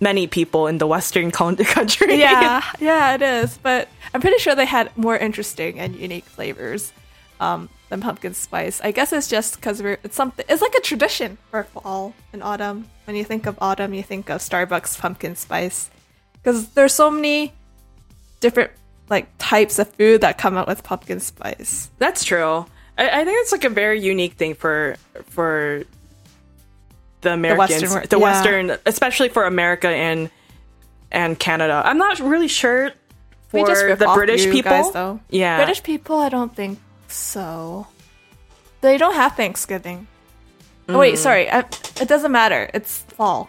many people in the Western country. Yeah, yeah, it is. But I'm pretty sure they had more interesting and unique flavors um, than pumpkin spice. I guess it's just because we're it's something. It's like a tradition for fall and autumn. When you think of autumn, you think of Starbucks pumpkin spice because there's so many different like types of food that come out with pumpkin spice. That's true. I, I think it's like a very unique thing for for the Americans, the Western wor- yeah. especially for America and and Canada. I'm not really sure for We just rip the British people. guys, though. Yeah, British people, I don't think so. They don't have Thanksgiving. Oh, wait, sorry. I, it doesn't matter. It's fall.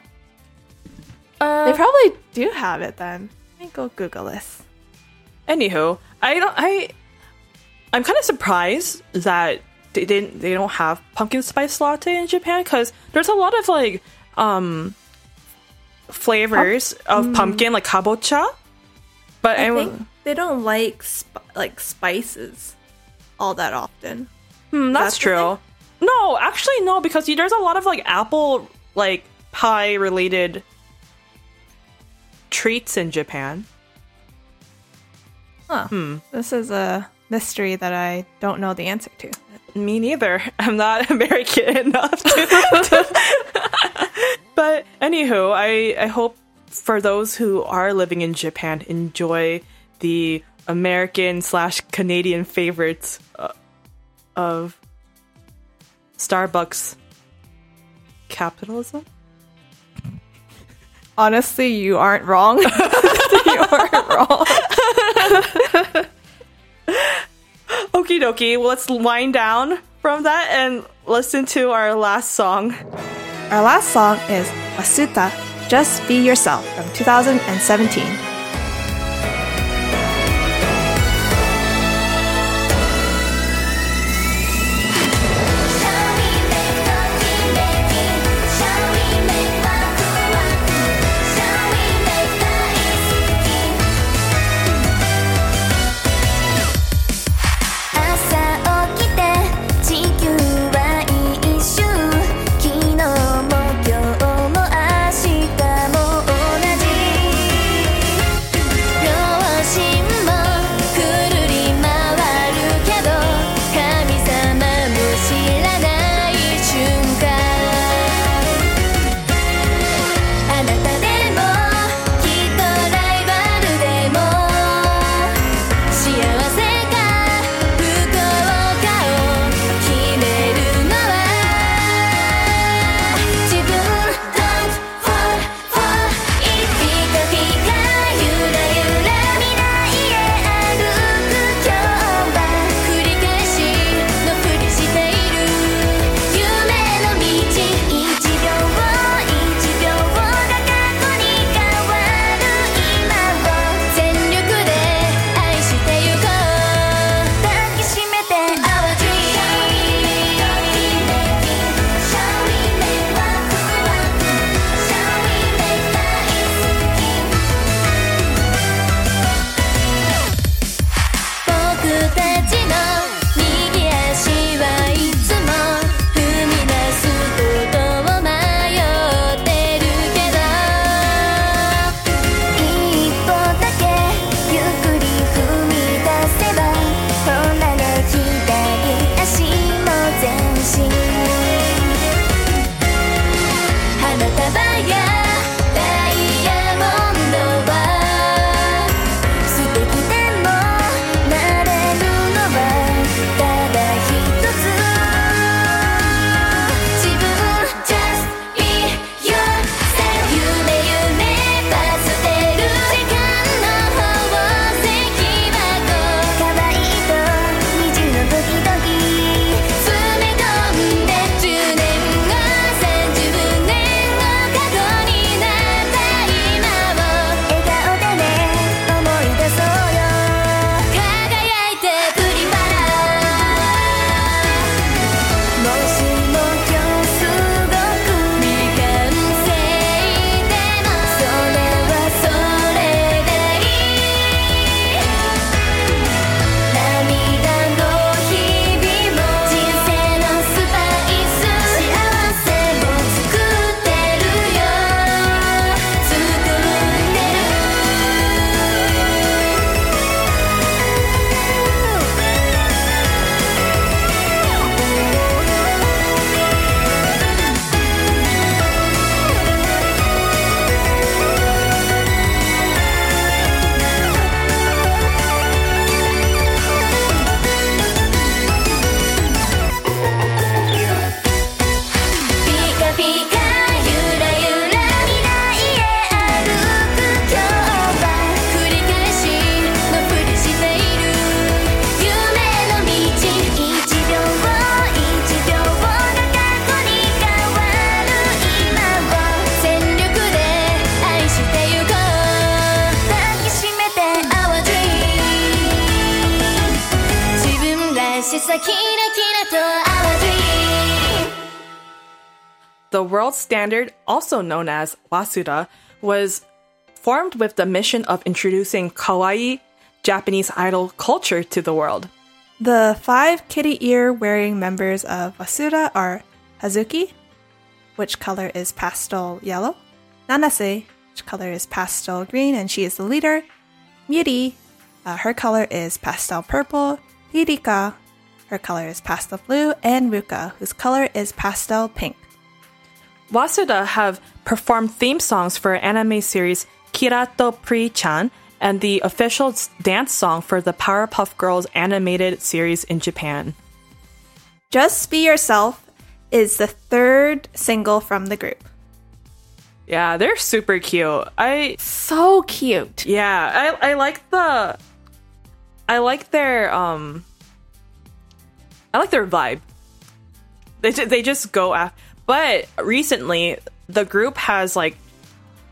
Uh, They probably do have it then. Let me go Google this. Anywho, I don't. I I'm kind of surprised that they didn't. They don't have pumpkin spice latte in Japan because there's a lot of like um flavors of pumpkin, like kabocha. But I, I think they don't like sp- like spices all that often. Hmm, that's that's true. No, actually, no, because there's a lot of like apple like pie related treats in Japan. Huh. Hmm. This is a mystery that I don't know the answer to. Me neither. I'm not American enough to. but anywho, I I hope for those who are living in Japan enjoy the American slash Canadian favorites uh, of Starbucks capitalism. Honestly, you aren't wrong. you aren't wrong. Okie dokie, well, let's wind down from that and listen to our last song. Our last song is Wasuta, Just Be Yourself from 2017. Standard, also known as Wasuta, was formed with the mission of introducing kawaii Japanese idol culture to the world. The five kitty ear wearing members of Wasuta are Hazuki, which color is pastel yellow, Nanase, which color is pastel green, and she is the leader, Miri, uh, her color is pastel purple, Ririka, her color is pastel blue, and Ruka, whose color is pastel pink. Wasuta have performed theme songs for anime series Kiratto Pri-chan and the official dance song for the Powerpuff Girls animated series in Japan. Just Be Yourself is the third single from the group. Yeah, they're super cute. I So cute. yeah, I I like the I like their um I like their vibe. They they just go after. But recently, the group has like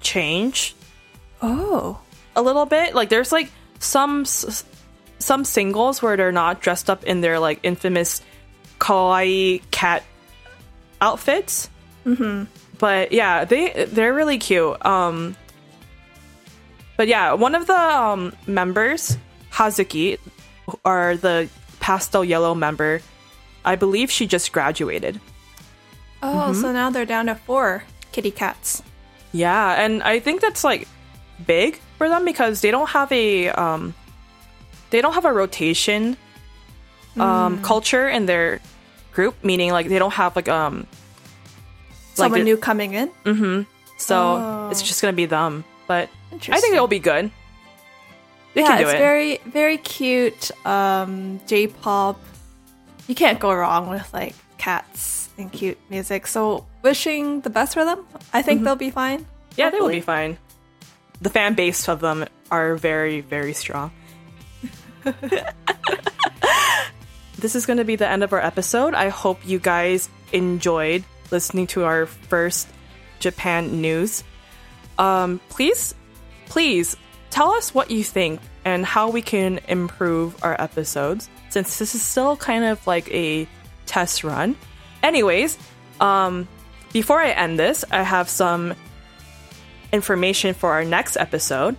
changed Oh. a little bit. Like there's like some s- some singles where they're not dressed up in their like infamous kawaii cat outfits. Mm-hmm. But yeah, they they're really cute. Um, but yeah, one of the um, members, Hazuki, or the pastel yellow member, I believe she just graduated. Oh, so now they're down to four kitty cats. Yeah, and I think that's like big for them because they don't have a um they don't have a rotation um culture in their group, meaning like they don't have like um Someone the- new coming in. Mm-hmm. so it's just gonna be them. But I think it'll be good. They yeah, can do it's it. very very cute. Um, J-pop. You can't go wrong with like cats and cute music. So wishing the best for them. I think they'll be fine. yeah, they will be fine. The fan base of them are very, very strong. this is going to be the end of our episode. I hope you guys enjoyed listening to our first Japan news. Um, please, please tell us what you think and how we can improve our episodes since this is still kind of like a test run. Anyways, um, before I end this, I have some information for our next episode.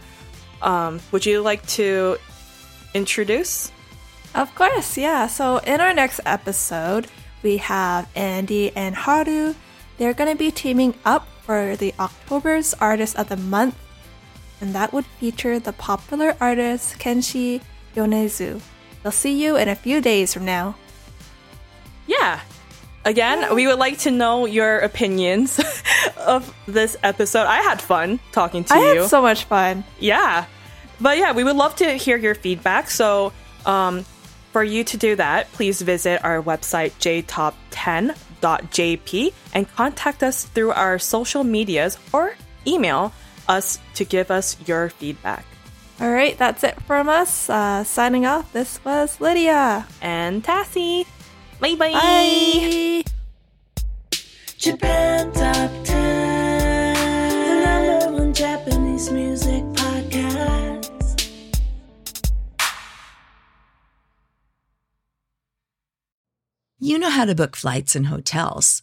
Um, would you like to introduce? Of course, yeah. So in our next episode, we have Andy and Haru. They're going to be teaming up for the October's Artist of the Month, and that would feature the popular artist Kenshi Yonezu. They'll see you in a few days from now. Yeah. Again, we would like to know your opinions of this episode. I had fun talking to you. I you. had so much fun. yeah. But yeah, we would love to hear your feedback. So, um, for you to do that, please visit our website, jtop10.jp, and contact us through our social medias or email us to give us your feedback. All right, that's it from us. Uh, signing off, this was Lydia. And Tassie. Bye bye. Bye. Japan Top 10, the number one Japanese music podcast. You know how to book flights and hotels.